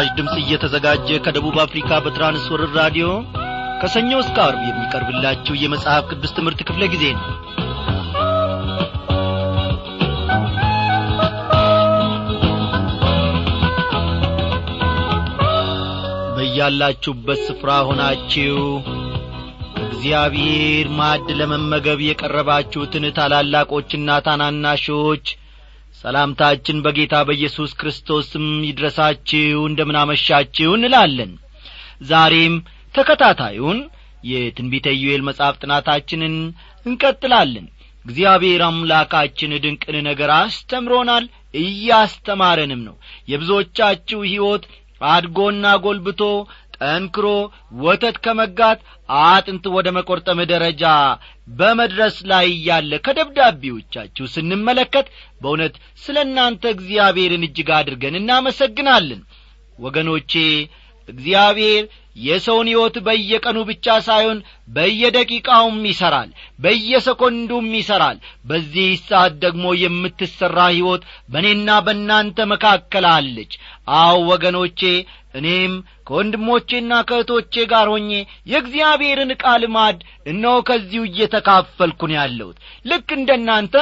ይህ ምስራች ድምፅ እየተዘጋጀ ከደቡብ አፍሪካ በትራንስወርር ራዲዮ ከሰኞ እስከ አርብ የሚቀርብላችሁ የመጽሐፍ ቅዱስ ትምህርት ክፍለ ጊዜ ነው። በያላችሁበት ስፍራ ሆናችሁ እግዚአብሔር ማዕድ ለመመገብ የቀረባችሁትን ታላላቆችና ታናናሾች ሰላምታችን በጌታ በኢየሱስ ክርስቶስም ይድረሳችሁ እንደምናመሻችሁ እንላለን። ዛሬም ተከታታዩን የትንቢተ ኢዩኤል መጽሐፍ ጥናታችንን እንቀጥላለን። እግዚአብሔር አምላካችን ድንቅን ነገር አስተምሮናል እያስተማረንም ነው። የብዙዎቻችሁ ሕይወት አድጎና ጐልብቶ ጠንክሮ ወተት ከመጋት አጥንት ወደ መቈርጠም ደረጃ በመድረስ ላይ እያለ ከደብዳቤዎቻችሁ ስንመለከት በእውነት ስለ እናንተ እግዚአብሔርን እጅግ አድርገን እናመሰግናለን። ወገኖቼ እግዚአብሔር የሰውን ሕይወት በየቀኑ ብቻ ሳይሆን በየደቂቃውም ይሠራል በየሰኮንዱም ይሠራል በዚህ ሰዓት ደግሞ የምትሠራ ሕይወት በእኔና በእናንተ መካከል አለች። አው ወገኖቼ እኔም ከወንድሞቼና ከእህቶቼ ጋር ሆኜ የእግዚአብሔርን ቃል ማድ እነሆ ከዚሁ እየተካፈልኩን ያለሁት። ልክ እንደ እናንተ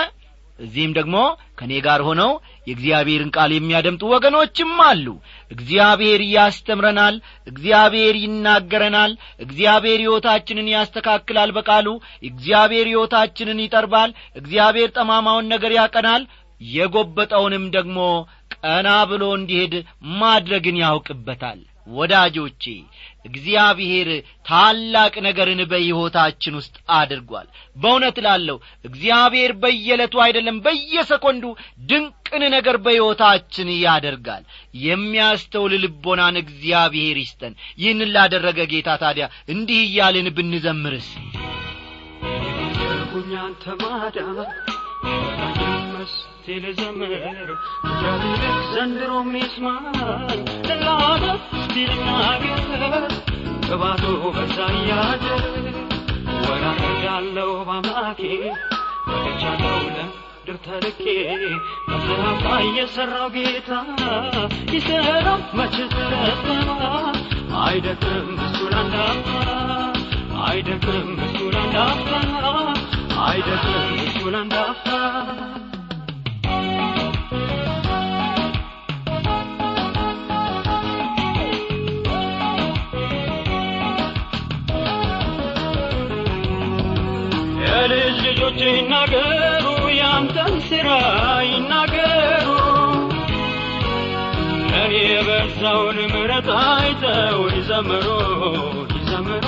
እዚህም ደግሞ ከእኔ ጋር ሆነው የእግዚአብሔርን ቃል የሚያደምጡ ወገኖችም አሉ። እግዚአብሔር ያስተምረናል እግዚአብሔር ይናገረናል እግዚአብሔር ሕይወታችንን ያስተካክላል በቃሉ እግዚአብሔር ሕይወታችንን ይጠርባል እግዚአብሔር ጠማማውን ነገር ያቀናል። የጐበጠውንም ደግሞ ቀና ብሎ እንዲሄድ ማድረግን ያውቅበታል ወዳጆቼ እግዚአብሔር ታላቅ ነገርን በሕይወታችን ውስጥ አድርጓል። በእውነት ላለሁ እግዚአብሔር በየዕለቱ አይደለም በየሰኮንዱ ድንቅን ነገር በሕይወታችን ያደርጋል። የሚያስተውል ልቦናን እግዚአብሔር ይስጠን። ይህንን ላደረገ ጌታ ታዲያ እንዲህ እያልን ብንዘምርስ? ያንተ መስቴ ልዘምር እግዚአብሔር ዘንድሮም ይስማኝ ልናገር እስቲ ልናገር ቅባቱ በዛ እያደር ወራረዳለው በአምላኬ ወጥቻለው ለምድር ተልኬ ላይ የሠራው ጌታ ይሠራው መች ተረታ አይደክም እሱ ላንዳፍታ አይደክም እሱ ላንዳፍታ አይደክም እሱ ላንዳፍታ ልጆች ይናገሩ ያንተን ሥራ ይናገሩ። እኔ የበዛውን ምሕረት አይተው ይዘምሩ ይዘምሩ።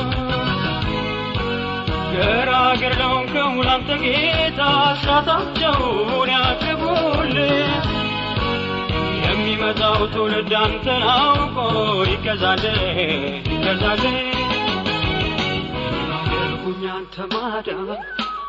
ገራገር ለሆንከው ላንተ ጌታ ስራታቸውን ያቅርቡልህ የሚመጣው ትውልድ አንተን አውቆ ይገዛል ይገዛል ያልኩኝ አንተ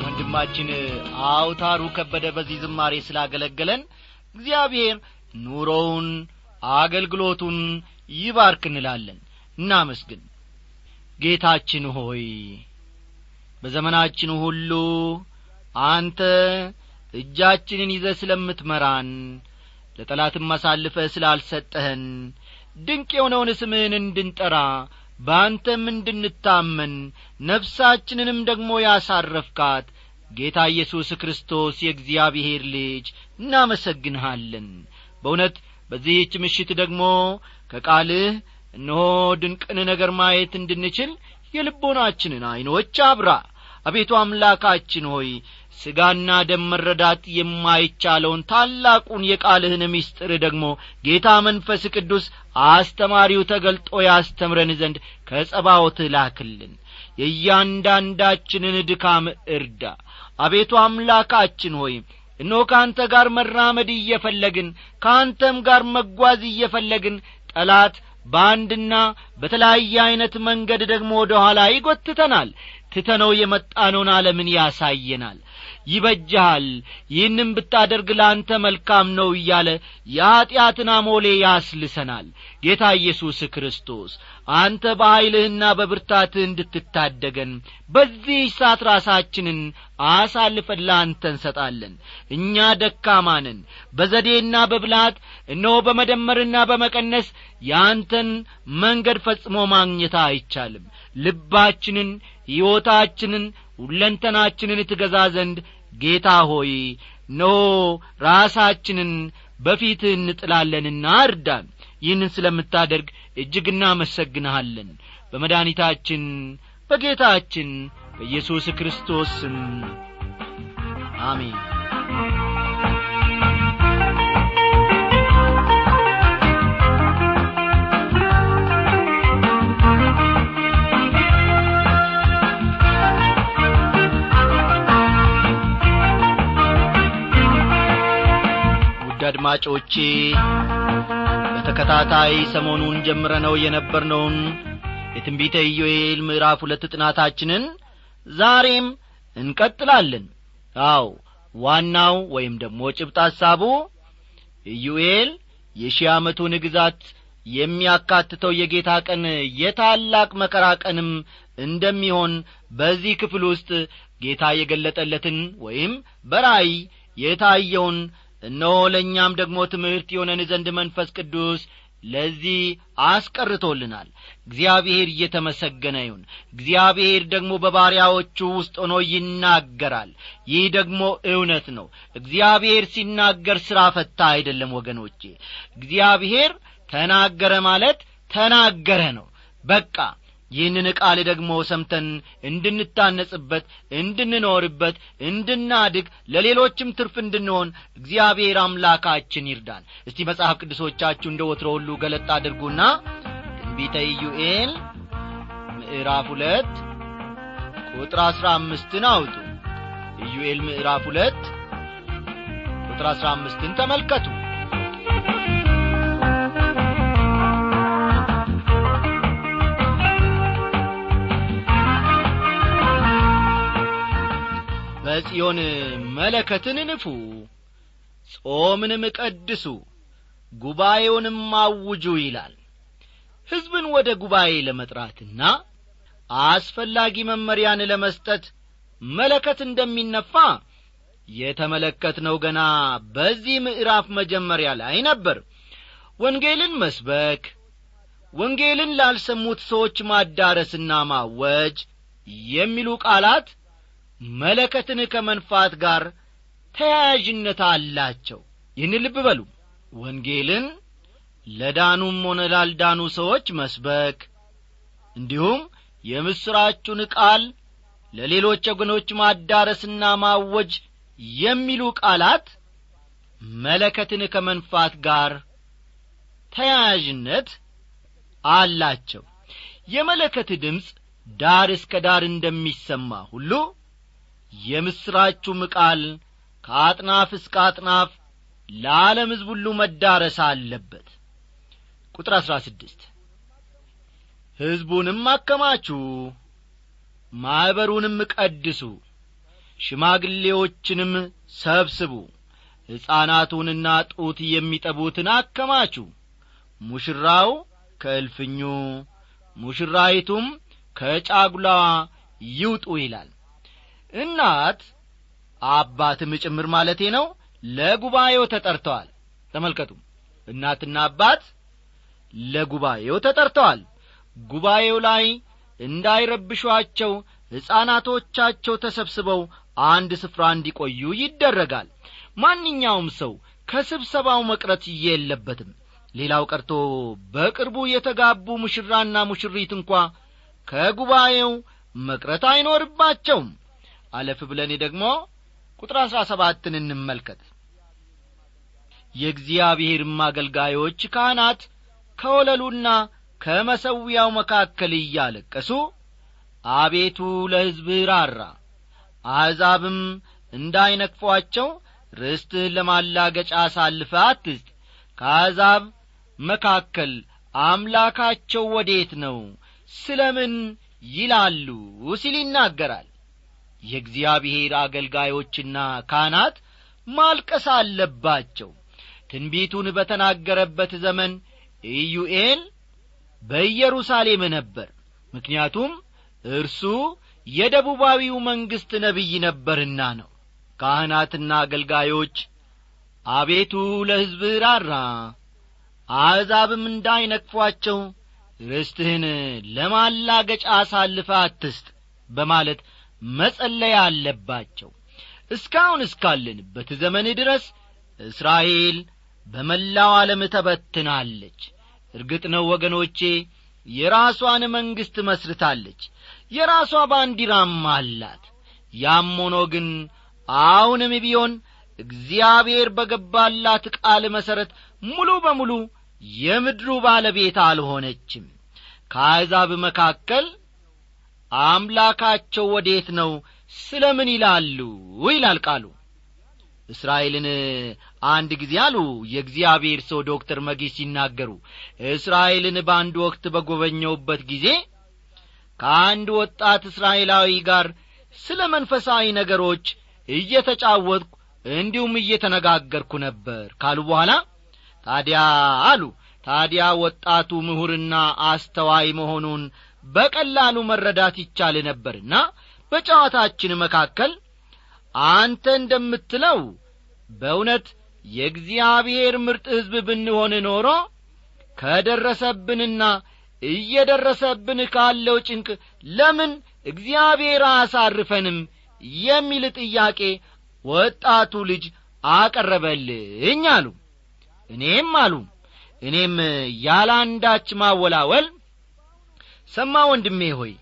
ወንድማችን አውታሩ ከበደ በዚህ ዝማሬ ስላገለገለን እግዚአብሔር ኑሮውን አገልግሎቱን ይባርክ እንላለን። እናመስግን። ጌታችን ሆይ በዘመናችን ሁሉ አንተ እጃችንን ይዘ ስለምትመራን ለጠላትም አሳልፈ ስላልሰጠህን ድንቅ የሆነውን ስምህን እንድንጠራ በአንተም እንድንታመን ነፍሳችንንም ደግሞ ያሳረፍካት ጌታ ኢየሱስ ክርስቶስ የእግዚአብሔር ልጅ እናመሰግንሃለን። በእውነት በዚህች ምሽት ደግሞ ከቃልህ እነሆ ድንቅን ነገር ማየት እንድንችል የልቦናችንን ዐይኖች አብራ። አቤቱ አምላካችን ሆይ ሥጋና ደም መረዳት የማይቻለውን ታላቁን የቃልህን ምስጢር ደግሞ ጌታ መንፈስ ቅዱስ አስተማሪው ተገልጦ ያስተምረን ዘንድ ከጸባዖትህ ላክልን። የእያንዳንዳችንን ድካም እርዳ። አቤቱ አምላካችን ሆይ እነሆ ከአንተ ጋር መራመድ እየፈለግን ከአንተም ጋር መጓዝ እየፈለግን ጠላት በአንድና በተለያየ ዐይነት መንገድ ደግሞ ወደ ኋላ ይጐትተናል። ትተነው የመጣነውን ዓለምን ያሳየናል ይበጅሃል። ይህንም ብታደርግ ለአንተ መልካም ነው እያለ የኀጢአትን አሞሌ ያስልሰናል። ጌታ ኢየሱስ ክርስቶስ አንተ በኀይልህና በብርታትህ እንድትታደገን በዚህ ሰዓት ራሳችንን አሳልፈን ለአንተ እንሰጣለን። እኛ ደካማንን በዘዴና በብላት እነሆ በመደመርና በመቀነስ የአንተን መንገድ ፈጽሞ ማግኘት አይቻልም። ልባችንን ሕይወታችንን ሁለንተናችንን ትገዛ ዘንድ ጌታ ሆይ ኖ ራሳችንን በፊትህ እንጥላለንና እርዳን። ይህንን ስለምታደርግ እጅግ እናመሰግንሃለን። በመድኒታችን በጌታችን በኢየሱስ ክርስቶስ ስም አሜን አድማጮቼ በተከታታይ ሰሞኑን ጀምረነው የነበርነውን የትንቢተ ኢዮኤል ምዕራፍ ሁለት ጥናታችንን ዛሬም እንቀጥላለን። አው ዋናው ወይም ደግሞ ጭብጥ ሐሳቡ ኢዩኤል የሺህ ዓመቱን ግዛት የሚያካትተው የጌታ ቀን የታላቅ መከራ ቀንም እንደሚሆን በዚህ ክፍል ውስጥ ጌታ የገለጠለትን ወይም በራእይ የታየውን እነሆ ለእኛም ደግሞ ትምህርት የሆነን ዘንድ መንፈስ ቅዱስ ለዚህ አስቀርቶልናል። እግዚአብሔር እየተመሰገነ ይሁን። እግዚአብሔር ደግሞ በባሪያዎቹ ውስጥ ሆኖ ይናገራል። ይህ ደግሞ እውነት ነው። እግዚአብሔር ሲናገር ሥራ ፈታ አይደለም ወገኖቼ። እግዚአብሔር ተናገረ ማለት ተናገረ ነው። በቃ ይህንን ቃል ደግሞ ሰምተን እንድንታነጽበት እንድንኖርበት እንድናድግ ለሌሎችም ትርፍ እንድንሆን እግዚአብሔር አምላካችን ይርዳን። እስቲ መጽሐፍ ቅዱሶቻችሁ እንደ ወትሮ ሁሉ ገለጥ አድርጉና ትንቢተ ኢዩኤል ምዕራፍ ሁለት ቁጥር አሥራ አምስትን አውጡ። ኢዩኤል ምዕራፍ ሁለት ቁጥር አሥራ አምስትን ተመልከቱ በጽዮን መለከትን ንፉ ጾምንም ቀድሱ ጉባኤውንም አውጁ ይላል። ሕዝብን ወደ ጉባኤ ለመጥራትና አስፈላጊ መመሪያን ለመስጠት መለከት እንደሚነፋ የተመለከትነው ገና በዚህ ምዕራፍ መጀመሪያ ላይ ነበር። ወንጌልን መስበክ ወንጌልን ላልሰሙት ሰዎች ማዳረስና ማወጅ የሚሉ ቃላት መለከትን ከመንፋት ጋር ተያያዥነት አላቸው። ይህን ልብ በሉ። ወንጌልን ለዳኑም ሆነ ላልዳኑ ሰዎች መስበክ እንዲሁም የምሥራቹን ቃል ለሌሎች ወገኖች ማዳረስና ማወጅ የሚሉ ቃላት መለከትን ከመንፋት ጋር ተያያዥነት አላቸው። የመለከት ድምፅ ዳር እስከ ዳር እንደሚሰማ ሁሉ የምሥራቹም ቃል ከአጥናፍ እስከ አጥናፍ ለዓለም ሕዝብ ሁሉ መዳረስ አለበት። ቁጥር አሥራ ስድስት ሕዝቡንም አከማቹ ማኅበሩንም ቀድሱ ሽማግሌዎችንም ሰብስቡ ሕፃናቱንና ጡት የሚጠቡትን አከማቹ። ሙሽራው ከእልፍኙ ሙሽራይቱም ከጫጉላዋ ይውጡ ይላል እናት አባትም ጭምር ማለቴ ነው ለጉባኤው ተጠርተዋል። ተመልከቱ እናትና አባት ለጉባኤው ተጠርተዋል። ጉባኤው ላይ እንዳይረብሿቸው ሕፃናቶቻቸው ተሰብስበው አንድ ስፍራ እንዲቆዩ ይደረጋል። ማንኛውም ሰው ከስብሰባው መቅረት የለበትም። ሌላው ቀርቶ በቅርቡ የተጋቡ ሙሽራና ሙሽሪት እንኳ ከጉባኤው መቅረት አይኖርባቸውም አለፍ ብለን ደግሞ ቁጥር አሥራ ሰባትን እንመልከት። የእግዚአብሔርም አገልጋዮች ካህናት ከወለሉና ከመሰዊያው መካከል እያለቀሱ አቤቱ ለሕዝብህ ራራ አሕዛብም እንዳይነቅፏቸው ርስትህን ለማላገጫ አሳልፈ አትስጥ። ከአሕዛብ መካከል አምላካቸው ወዴት ነው? ስለ ምን ይላሉ? ሲል ይናገራል የእግዚአብሔር አገልጋዮችና ካህናት ማልቀስ አለባቸው። ትንቢቱን በተናገረበት ዘመን ኢዩኤል በኢየሩሳሌም ነበር። ምክንያቱም እርሱ የደቡባዊው መንግሥት ነቢይ ነበርና ነው። ካህናትና አገልጋዮች አቤቱ ለሕዝብህ ራራ አሕዛብም እንዳይነቅፏቸው ርስትህን ለማላገጫ አሳልፈ አትስጥ በማለት መጸለይ አለባቸው። እስካሁን እስካለንበት ዘመን ድረስ እስራኤል በመላው ዓለም ተበትናለች። እርግጥ ነው ወገኖቼ የራሷን መንግሥት መስርታለች። የራሷ ባንዲራም አላት። ያም ሆኖ ግን አሁንም ቢሆን እግዚአብሔር በገባላት ቃል መሠረት ሙሉ በሙሉ የምድሩ ባለቤት አልሆነችም። ከአሕዛብ መካከል አምላካቸው ወዴት ነው? ስለ ምን ይላሉ? ይላል ቃሉ። እስራኤልን አንድ ጊዜ አሉ የእግዚአብሔር ሰው ዶክተር መጊ ሲናገሩ። እስራኤልን በአንድ ወቅት በጐበኘውበት ጊዜ ከአንድ ወጣት እስራኤላዊ ጋር ስለ መንፈሳዊ ነገሮች እየተጫወትኩ እንዲሁም እየተነጋገርኩ ነበር ካሉ በኋላ ታዲያ አሉ ታዲያ ወጣቱ ምሁርና አስተዋይ መሆኑን በቀላሉ መረዳት ይቻል ነበርና በጨዋታችን መካከል አንተ እንደምትለው በእውነት የእግዚአብሔር ምርጥ ሕዝብ ብንሆን ኖሮ ከደረሰብንና እየደረሰብን ካለው ጭንቅ ለምን እግዚአብሔር አያሳርፈንም የሚል ጥያቄ ወጣቱ ልጅ አቀረበልኝ አሉ። እኔም አሉ። እኔም ያላንዳች ማወላወል ሰማ ወንድሜ ሆይ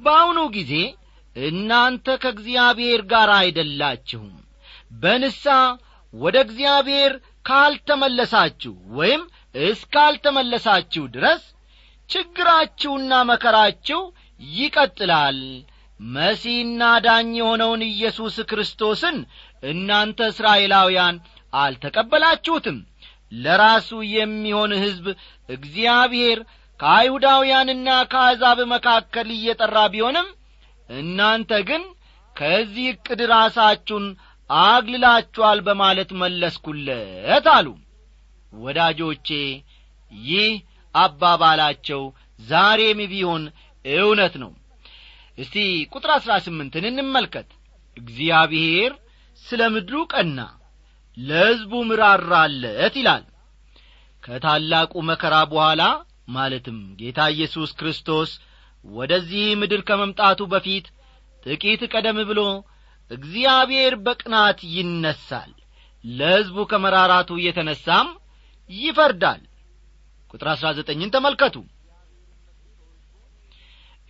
በአሁኑ ጊዜ እናንተ ከእግዚአብሔር ጋር አይደላችሁም። በንሳ ወደ እግዚአብሔር ካልተመለሳችሁ ወይም እስካልተመለሳችሁ ድረስ ችግራችሁና መከራችሁ ይቀጥላል። መሲህና ዳኝ የሆነውን ኢየሱስ ክርስቶስን እናንተ እስራኤላውያን አልተቀበላችሁትም። ለራሱ የሚሆን ሕዝብ እግዚአብሔር ከአይሁዳውያንና ከአሕዛብ መካከል እየጠራ ቢሆንም እናንተ ግን ከዚህ ዕቅድ ራሳችሁን አግልላችኋል በማለት መለስኩለት አሉ። ወዳጆቼ ይህ አባባላቸው ዛሬም ቢሆን እውነት ነው። እስቲ ቁጥር አሥራ ስምንትን እንመልከት። እግዚአብሔር ስለ ምድሩ ቀና ለሕዝቡ ምራራለት ይላል። ከታላቁ መከራ በኋላ ማለትም ጌታ ኢየሱስ ክርስቶስ ወደዚህ ምድር ከመምጣቱ በፊት ጥቂት ቀደም ብሎ እግዚአብሔር በቅናት ይነሳል ለሕዝቡ ከመራራቱ የተነሳም ይፈርዳል። ቁጥር አሥራ ዘጠኝን ተመልከቱ።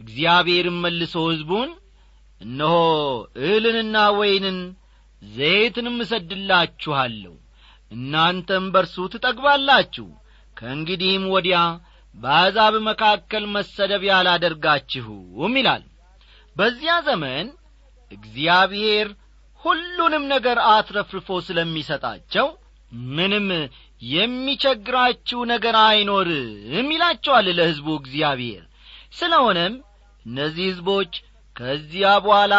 እግዚአብሔርም መልሶ ሕዝቡን እነሆ እህልንና ወይንን ዘይትንም እሰድላችኋለሁ እናንተም በርሱ ትጠግባላችሁ። ከእንግዲህም ወዲያ በአሕዛብ መካከል መሰደቢያ አላደርጋችሁም ይላል። በዚያ ዘመን እግዚአብሔር ሁሉንም ነገር አትረፍርፎ ስለሚሰጣቸው ምንም የሚቸግራችሁ ነገር አይኖርም ይላቸዋል ለሕዝቡ እግዚአብሔር። ስለሆነም እነዚህ ሕዝቦች ከዚያ በኋላ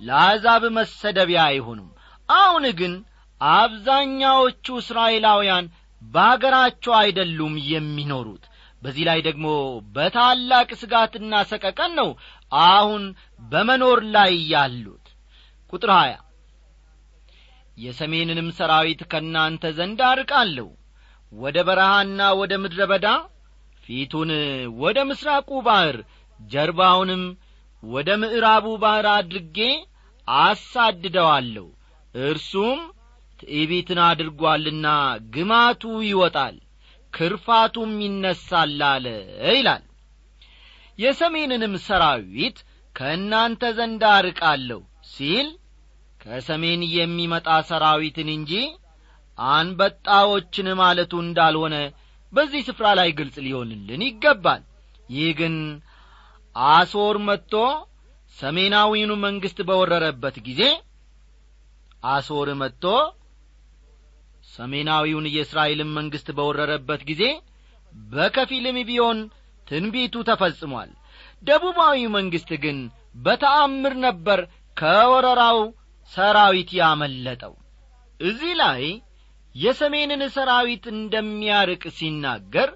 ለአሕዛብ መሰደቢያ አይሆኑም። አሁን ግን አብዛኛዎቹ እስራኤላውያን በአገራቸው አይደሉም የሚኖሩት በዚህ ላይ ደግሞ በታላቅ ስጋትና ሰቀቀን ነው አሁን በመኖር ላይ ያሉት። ቁጥር ሀያ የሰሜንንም ሰራዊት ከእናንተ ዘንድ አርቃለሁ። ወደ በረሃና ወደ ምድረ በዳ ፊቱን ወደ ምሥራቁ ባሕር ጀርባውንም ወደ ምዕራቡ ባሕር አድርጌ አሳድደዋለሁ። እርሱም ትዕቢትን አድርጓልና ግማቱ ይወጣል ክርፋቱም ይነሳል አለ ይላል። የሰሜንንም ሰራዊት ከእናንተ ዘንድ አርቃለሁ ሲል ከሰሜን የሚመጣ ሰራዊትን እንጂ አንበጣዎችን ማለቱ እንዳልሆነ በዚህ ስፍራ ላይ ግልጽ ሊሆንልን ይገባል። ይህ ግን አሶር መጥቶ ሰሜናዊውን መንግሥት በወረረበት ጊዜ አሶር መጥቶ ሰሜናዊውን የእስራኤልን መንግሥት በወረረበት ጊዜ በከፊልም ቢሆን ትንቢቱ ተፈጽሟል። ደቡባዊ መንግሥት ግን በተአምር ነበር ከወረራው ሰራዊት ያመለጠው። እዚህ ላይ የሰሜንን ሰራዊት እንደሚያርቅ ሲናገር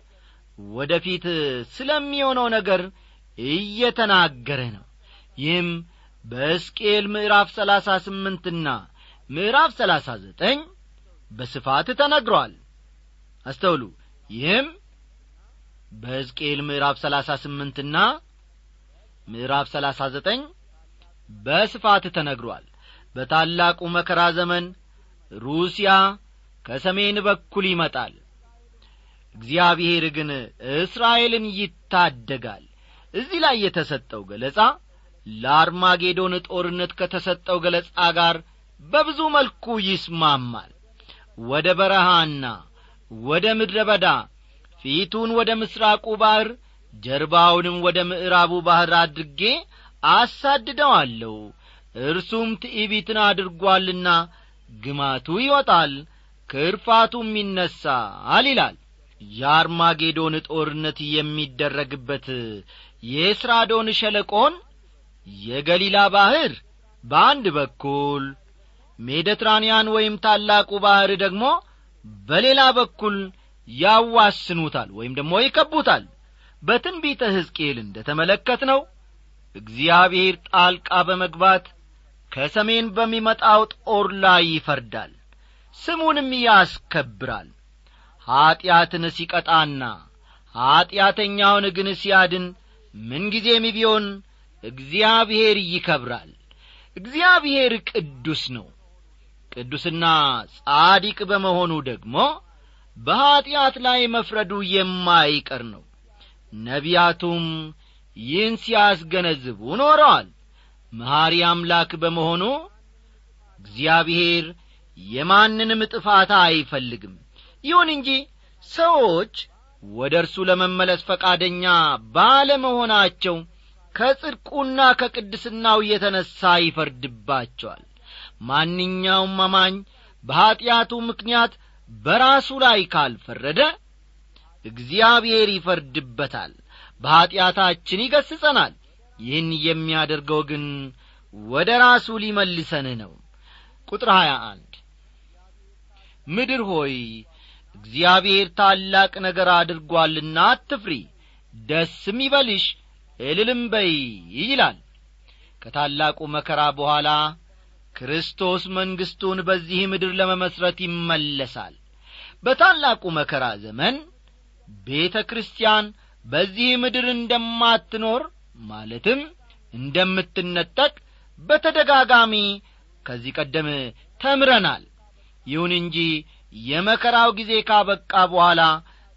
ወደ ፊት ስለሚሆነው ነገር እየተናገረ ነው። ይህም በሕዝቅኤል ምዕራፍ ሰላሳ ስምንትና ምዕራፍ ሰላሳ ዘጠኝ በስፋት ተነግሯል አስተውሉ። ይህም በሕዝቅኤል ምዕራፍ ሰላሳ ስምንትና ምዕራፍ ሰላሳ ዘጠኝ በስፋት ተነግሯል። በታላቁ መከራ ዘመን ሩሲያ ከሰሜን በኩል ይመጣል። እግዚአብሔር ግን እስራኤልን ይታደጋል። እዚህ ላይ የተሰጠው ገለጻ ለአርማጌዶን ጦርነት ከተሰጠው ገለጻ ጋር በብዙ መልኩ ይስማማል ወደ በረሃና ወደ ምድረ በዳ ፊቱን ወደ ምሥራቁ ባሕር ጀርባውንም ወደ ምዕራቡ ባሕር አድርጌ አሳድደዋለሁ። እርሱም ትዕቢትን አድርጓልና ግማቱ ይወጣል ክርፋቱም ይነሳል ይላል። የአርማጌዶን ጦርነት የሚደረግበት የኤስራዶን ሸለቆን የገሊላ ባሕር በአንድ በኩል ሜዲትራንያን ወይም ታላቁ ባሕር ደግሞ በሌላ በኩል ያዋስኑታል ወይም ደግሞ ይከቡታል። በትንቢተ ሕዝቅኤል እንደ ተመለከት ነው እግዚአብሔር ጣልቃ በመግባት ከሰሜን በሚመጣው ጦር ላይ ይፈርዳል ስሙንም ያስከብራል። ኀጢአትን ሲቀጣና ኀጢአተኛውን ግን ሲያድን ምንጊዜም ቢሆን እግዚአብሔር ይከብራል። እግዚአብሔር ቅዱስ ነው ቅዱስና ጻዲቅ በመሆኑ ደግሞ በኀጢአት ላይ መፍረዱ የማይቀር ነው። ነቢያቱም ይህን ሲያስገነዝቡ ኖረዋል። መሐሪ አምላክ በመሆኑ እግዚአብሔር የማንንም ጥፋት አይፈልግም። ይሁን እንጂ ሰዎች ወደ እርሱ ለመመለስ ፈቃደኛ ባለመሆናቸው ከጽድቁና ከቅድስናው የተነሣ ይፈርድባቸዋል ማንኛውም አማኝ በኀጢአቱ ምክንያት በራሱ ላይ ካልፈረደ እግዚአብሔር ይፈርድበታል በኀጢአታችን ይገስጸናል ይህን የሚያደርገው ግን ወደ ራሱ ሊመልሰን ነው። ቁጥር ሀያ አንድ ምድር ሆይ እግዚአብሔር ታላቅ ነገር አድርጓልና አትፍሪ ደስም ይበልሽ እልልም በይ ይላል። ከታላቁ መከራ በኋላ ክርስቶስ መንግሥቱን በዚህ ምድር ለመመስረት ይመለሳል። በታላቁ መከራ ዘመን ቤተ ክርስቲያን በዚህ ምድር እንደማትኖር ማለትም እንደምትነጠቅ በተደጋጋሚ ከዚህ ቀደም ተምረናል። ይሁን እንጂ የመከራው ጊዜ ካበቃ በኋላ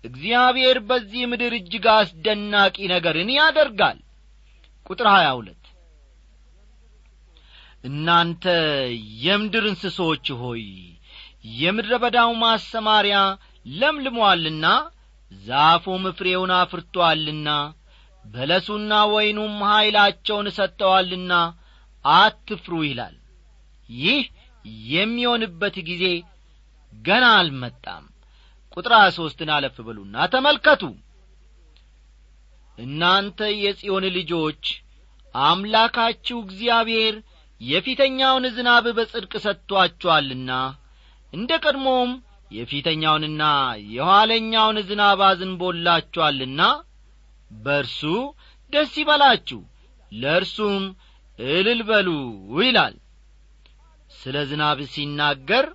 እግዚአብሔር በዚህ ምድር እጅግ አስደናቂ ነገርን ያደርጋል። ቁጥር ሀያ ሁለት እናንተ የምድር እንስሶች ሆይ የምድረ በዳው ማሰማሪያ ለምልሞአልና ዛፉም ፍሬውን አፍርቶአልና በለሱና ወይኑም ኀይላቸውን ሰጥተዋልና አትፍሩ ይላል። ይህ የሚሆንበት ጊዜ ገና አልመጣም። ቁጥር ሀያ ሦስትን አለፍ በሉና ተመልከቱ። እናንተ የጽዮን ልጆች አምላካችሁ እግዚአብሔር የፊተኛውን ዝናብ በጽድቅ ሰጥቶአችኋልና እንደ ቀድሞም የፊተኛውንና የኋለኛውን ዝናብ አዝንቦላችኋልና በርሱ ደስ ይበላችሁ ለእርሱም እልል በሉ ይላል። ስለ ዝናብ ሲናገር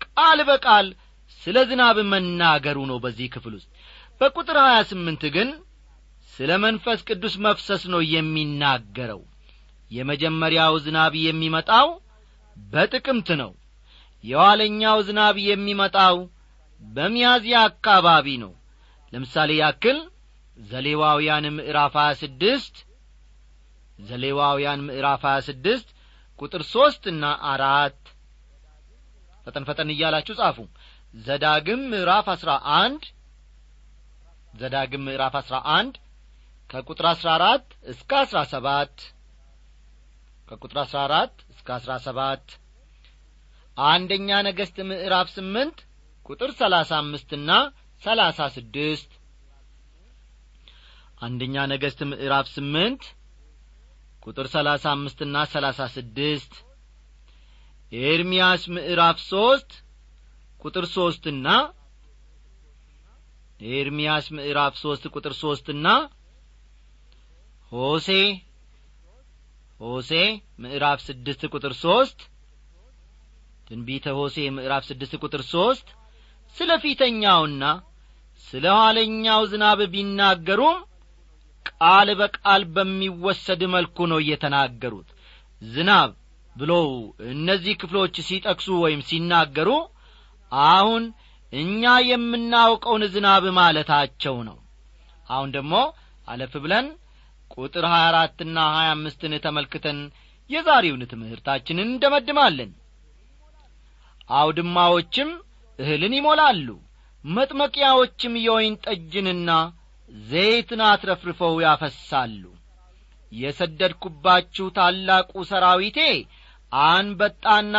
ቃል በቃል ስለ ዝናብ መናገሩ ነው። በዚህ ክፍል ውስጥ በቁጥር ሀያ ስምንት ግን ስለ መንፈስ ቅዱስ መፍሰስ ነው የሚናገረው የመጀመሪያው ዝናብ የሚመጣው በጥቅምት ነው። የኋለኛው ዝናብ የሚመጣው በሚያዝያ አካባቢ ነው። ለምሳሌ ያክል ዘሌዋውያን ምዕራፍ ሀያ ስድስት ዘሌዋውያን ምዕራፍ ሀያ ስድስት ቁጥር ሦስትና አራት። ፈጠን ፈጠን እያላችሁ ጻፉ። ዘዳግም ምዕራፍ አስራ አንድ ዘዳግም ምዕራፍ አስራ አንድ ከቁጥር አስራ አራት እስከ አስራ ሰባት ከቁጥር አሥራ አራት እስከ አሥራ ሰባት። አንደኛ ነገሥት ምዕራፍ ስምንት ቁጥር ሰላሳ አምስትና ሰላሳ ስድስት። አንደኛ ነገሥት ምዕራፍ ስምንት ቁጥር ሰላሳ አምስትና ሰላሳ ስድስት። ኤርምያስ ምዕራፍ ሦስት ቁጥር ሦስትና ኤርምያስ ምዕራፍ ሦስት ቁጥር ሦስትና ሆሴ ሆሴ ምዕራፍ ስድስት ቁጥር ሦስት ትንቢተ ሆሴ ምዕራፍ ስድስት ቁጥር ሦስት ስለ ፊተኛውና ስለ ኋለኛው ዝናብ ቢናገሩም ቃል በቃል በሚወሰድ መልኩ ነው እየተናገሩት ዝናብ ብለው እነዚህ ክፍሎች ሲጠቅሱ ወይም ሲናገሩ አሁን እኛ የምናውቀውን ዝናብ ማለታቸው ነው። አሁን ደግሞ አለፍ ብለን ቁጥር ሀያ አራትና ሀያ አምስትን ተመልክተን የዛሬውን ትምህርታችንን እንደመድማለን። አውድማዎችም እህልን ይሞላሉ መጥመቂያዎችም የወይን ጠጅንና ዘይትን አትረፍርፈው ያፈሳሉ። የሰደድኩባችሁ ታላቁ ሰራዊቴ አንበጣና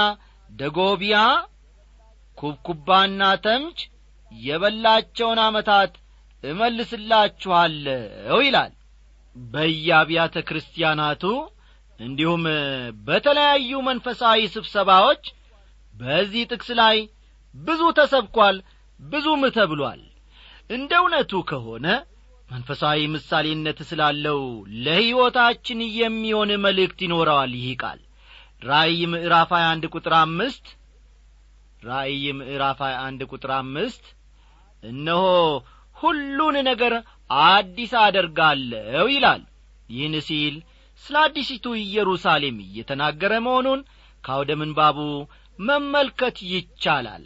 ደጎቢያ ኩብኩባና ተምች የበላቸውን ዓመታት እመልስላችኋለሁ ይላል በየአብያተ ክርስቲያናቱ እንዲሁም በተለያዩ መንፈሳዊ ስብሰባዎች በዚህ ጥቅስ ላይ ብዙ ተሰብኳል ብዙም ተብሏል። እንደ እውነቱ ከሆነ መንፈሳዊ ምሳሌነት ስላለው ለሕይወታችን የሚሆን መልእክት ይኖረዋል። ይህ ቃል ራእይ ምዕራፍ 21 ቁጥር አምስት ራእይ ምዕራፍ 21 ቁጥር አምስት እነሆ ሁሉን ነገር አዲስ አደርጋለሁ ይላል። ይህን ሲል ስለ አዲሲቱ ኢየሩሳሌም እየተናገረ መሆኑን ካውደ ምንባቡ መመልከት ይቻላል።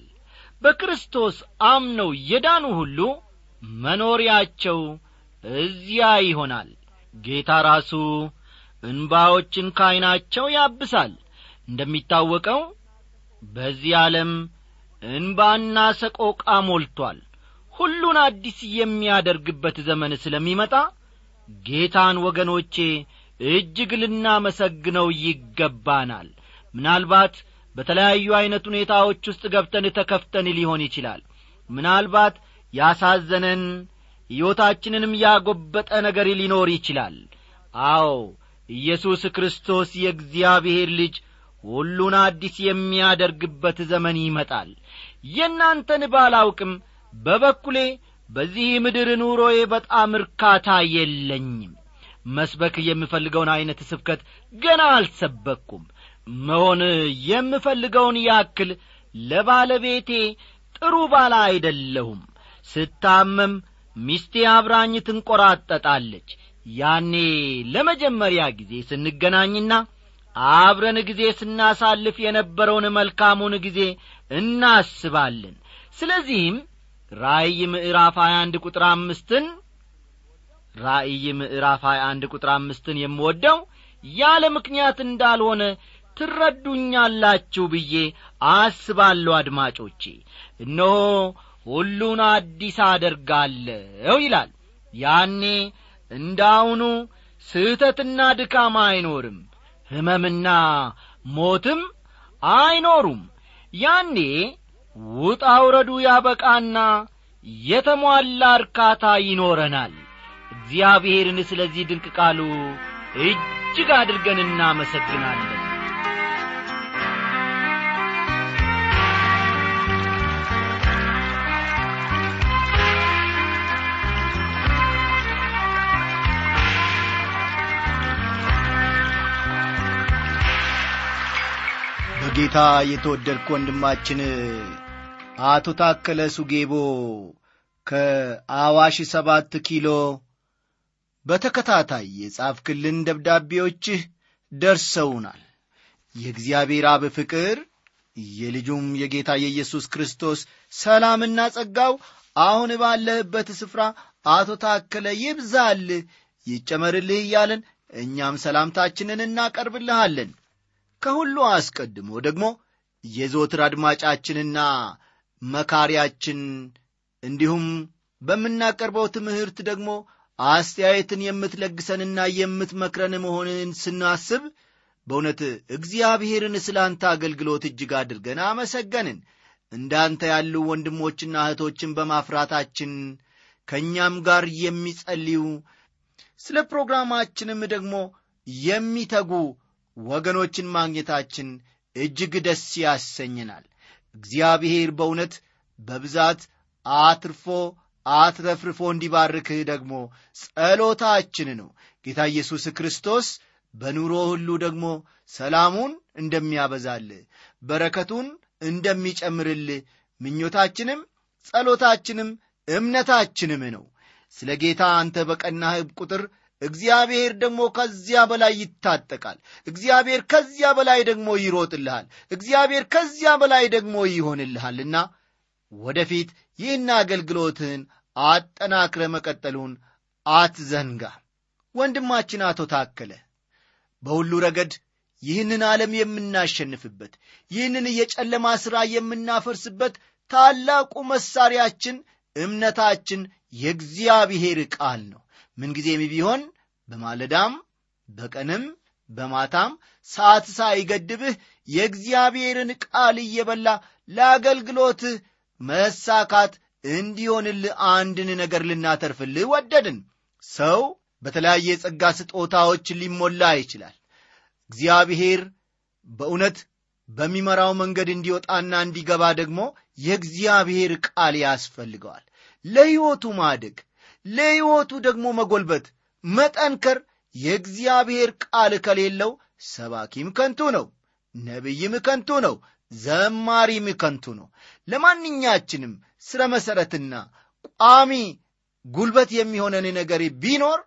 በክርስቶስ አምነው የዳኑ ሁሉ መኖሪያቸው እዚያ ይሆናል። ጌታ ራሱ እንባዎችን ካይናቸው ያብሳል። እንደሚታወቀው በዚህ ዓለም እንባና ሰቆቃ ሞልቶአል ሁሉን አዲስ የሚያደርግበት ዘመን ስለሚመጣ ጌታን ወገኖቼ እጅግ ልናመሰግነው ይገባናል። ምናልባት በተለያዩ ዐይነት ሁኔታዎች ውስጥ ገብተን ተከፍተን ሊሆን ይችላል። ምናልባት ያሳዘነን ሕይወታችንንም ያጐበጠ ነገር ሊኖር ይችላል። አዎ ኢየሱስ ክርስቶስ የእግዚአብሔር ልጅ ሁሉን አዲስ የሚያደርግበት ዘመን ይመጣል። የእናንተን ባላውቅም በበኩሌ በዚህ ምድር ኑሮዬ በጣም እርካታ የለኝም። መስበክ የምፈልገውን ዐይነት ስብከት ገና አልሰበኩም። መሆን የምፈልገውን ያክል ለባለቤቴ ጥሩ ባላ አይደለሁም። ስታመም ሚስቴ አብራኝ ትንቈራጠጣለች። ያኔ ለመጀመሪያ ጊዜ ስንገናኝና አብረን ጊዜ ስናሳልፍ የነበረውን መልካሙን ጊዜ እናስባለን። ስለዚህም ራእይ ምዕራፍ 21 ቁጥር አምስትን ራእይ ምዕራፍ 21 ቁጥር አምስትን የምወደው ያለ ምክንያት እንዳልሆነ ትረዱኛላችሁ ብዬ አስባለሁ አድማጮቼ። እነሆ ሁሉን አዲስ አደርጋለሁ ይላል። ያኔ እንዳሁኑ ስህተትና ድካም አይኖርም ሕመምና ሞትም አይኖሩም። ያኔ ውጣ ውረዱ ያበቃና የተሟላ እርካታ ይኖረናል። እግዚአብሔርን ስለዚህ ድንቅ ቃሉ እጅግ አድርገን እናመሰግናለን። በጌታ የተወደድክ ወንድማችን አቶ ታከለ ሱጌቦ ከአዋሽ ሰባት ኪሎ። በተከታታይ የጻፍክልን ደብዳቤዎችህ ደርሰውናል። የእግዚአብሔር አብ ፍቅር የልጁም የጌታ የኢየሱስ ክርስቶስ ሰላምና ጸጋው አሁን ባለህበት ስፍራ አቶ ታከለ ይብዛልህ ይጨመርልህ እያለን እኛም ሰላምታችንን እናቀርብልሃለን። ከሁሉ አስቀድሞ ደግሞ የዘወትር አድማጫችንና መካሪያችን እንዲሁም በምናቀርበው ትምህርት ደግሞ አስተያየትን የምትለግሰንና የምትመክረን መሆንን ስናስብ በእውነት እግዚአብሔርን ስለ አንተ አገልግሎት እጅግ አድርገን አመሰገንን። እንዳንተ ያሉ ወንድሞችና እህቶችን በማፍራታችን ከእኛም ጋር የሚጸልዩ ስለ ፕሮግራማችንም ደግሞ የሚተጉ ወገኖችን ማግኘታችን እጅግ ደስ ያሰኝናል እግዚአብሔር በእውነት በብዛት አትርፎ አትረፍርፎ እንዲባርክህ ደግሞ ጸሎታችን ነው። ጌታ ኢየሱስ ክርስቶስ በኑሮ ሁሉ ደግሞ ሰላሙን እንደሚያበዛልህ በረከቱን እንደሚጨምርልህ ምኞታችንም ጸሎታችንም እምነታችንም ነው። ስለ ጌታ አንተ በቀናህ ቁጥር እግዚአብሔር ደግሞ ከዚያ በላይ ይታጠቃል። እግዚአብሔር ከዚያ በላይ ደግሞ ይሮጥልሃል። እግዚአብሔር ከዚያ በላይ ደግሞ ይሆንልሃልና ወደፊት ይህን አገልግሎትህን አጠናክረ መቀጠሉን አትዘንጋ። ወንድማችን አቶ ታከለ በሁሉ ረገድ ይህንን ዓለም የምናሸንፍበት ይህንን የጨለማ ሥራ የምናፈርስበት ታላቁ መሣሪያችን እምነታችን የእግዚአብሔር ቃል ነው ምንጊዜም ቢሆን በማለዳም በቀንም በማታም ሰዓት ሳይገድብህ የእግዚአብሔርን ቃል እየበላ ለአገልግሎትህ መሳካት እንዲሆንልህ አንድን ነገር ልናተርፍልህ ወደድን። ሰው በተለያየ የጸጋ ስጦታዎች ሊሞላ ይችላል። እግዚአብሔር በእውነት በሚመራው መንገድ እንዲወጣና እንዲገባ ደግሞ የእግዚአብሔር ቃል ያስፈልገዋል። ለሕይወቱ ማደግ ለሕይወቱ ደግሞ መጎልበት መጠንከር የእግዚአብሔር ቃል ከሌለው ሰባኪም ከንቱ ነው ነቢይም ከንቱ ነው ዘማሪም ከንቱ ነው። ለማንኛችንም ስረ መሠረትና ቋሚ ጉልበት የሚሆነን ነገር ቢኖር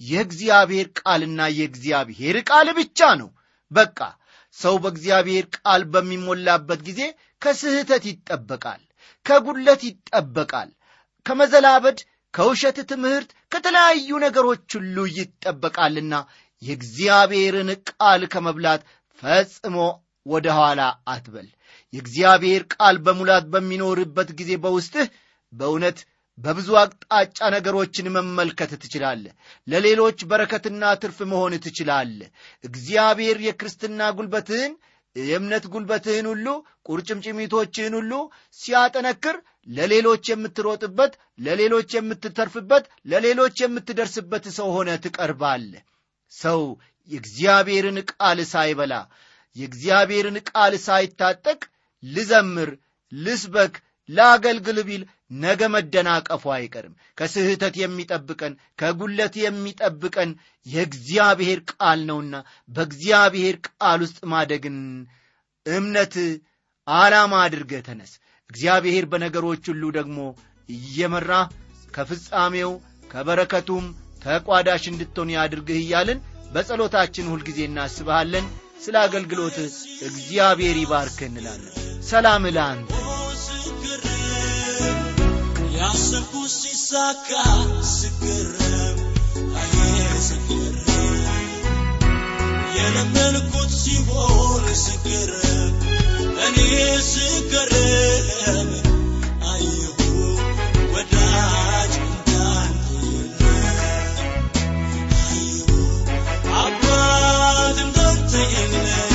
የእግዚአብሔር ቃልና የእግዚአብሔር ቃል ብቻ ነው። በቃ ሰው በእግዚአብሔር ቃል በሚሞላበት ጊዜ ከስህተት ይጠበቃል ከጉድለት ይጠበቃል ከመዘላበድ ከውሸት ትምህርት ከተለያዩ ነገሮች ሁሉ ይጠበቃልና የእግዚአብሔርን ቃል ከመብላት ፈጽሞ ወደ ኋላ አትበል። የእግዚአብሔር ቃል በሙላት በሚኖርበት ጊዜ በውስጥህ በእውነት በብዙ አቅጣጫ ነገሮችን መመልከት ትችላለህ። ለሌሎች በረከትና ትርፍ መሆን ትችላለህ። እግዚአብሔር የክርስትና ጉልበትህን የእምነት ጉልበትህን ሁሉ ቁርጭምጭሚቶችህን ሁሉ ሲያጠነክር ለሌሎች የምትሮጥበት ለሌሎች የምትተርፍበት ለሌሎች የምትደርስበት ሰው ሆነ ትቀርባለህ። ሰው የእግዚአብሔርን ቃል ሳይበላ የእግዚአብሔርን ቃል ሳይታጠቅ ልዘምር ልስበክ ላገልግል ቢል ነገ መደናቀፉ አይቀርም። ከስህተት የሚጠብቀን ከጉለት የሚጠብቀን የእግዚአብሔር ቃል ነውና በእግዚአብሔር ቃል ውስጥ ማደግን እምነት ዓላማ አድርገ ተነስ። እግዚአብሔር በነገሮች ሁሉ ደግሞ እየመራ ከፍጻሜው ከበረከቱም ተቋዳሽ እንድትሆን ያድርግህ እያልን በጸሎታችን ሁልጊዜ እናስብሃለን። ስለ አገልግሎት እግዚአብሔር ይባርክ እንላለን። ሰላም ለአንተ ያሰብኩ ሲሳካ ስገረም አየ ስገረም የለመንኩት ሲሆን ስገረም እኔ ስገረም አየሁ ወዳጅ እንዳንተ አባት እንዳንተ የለም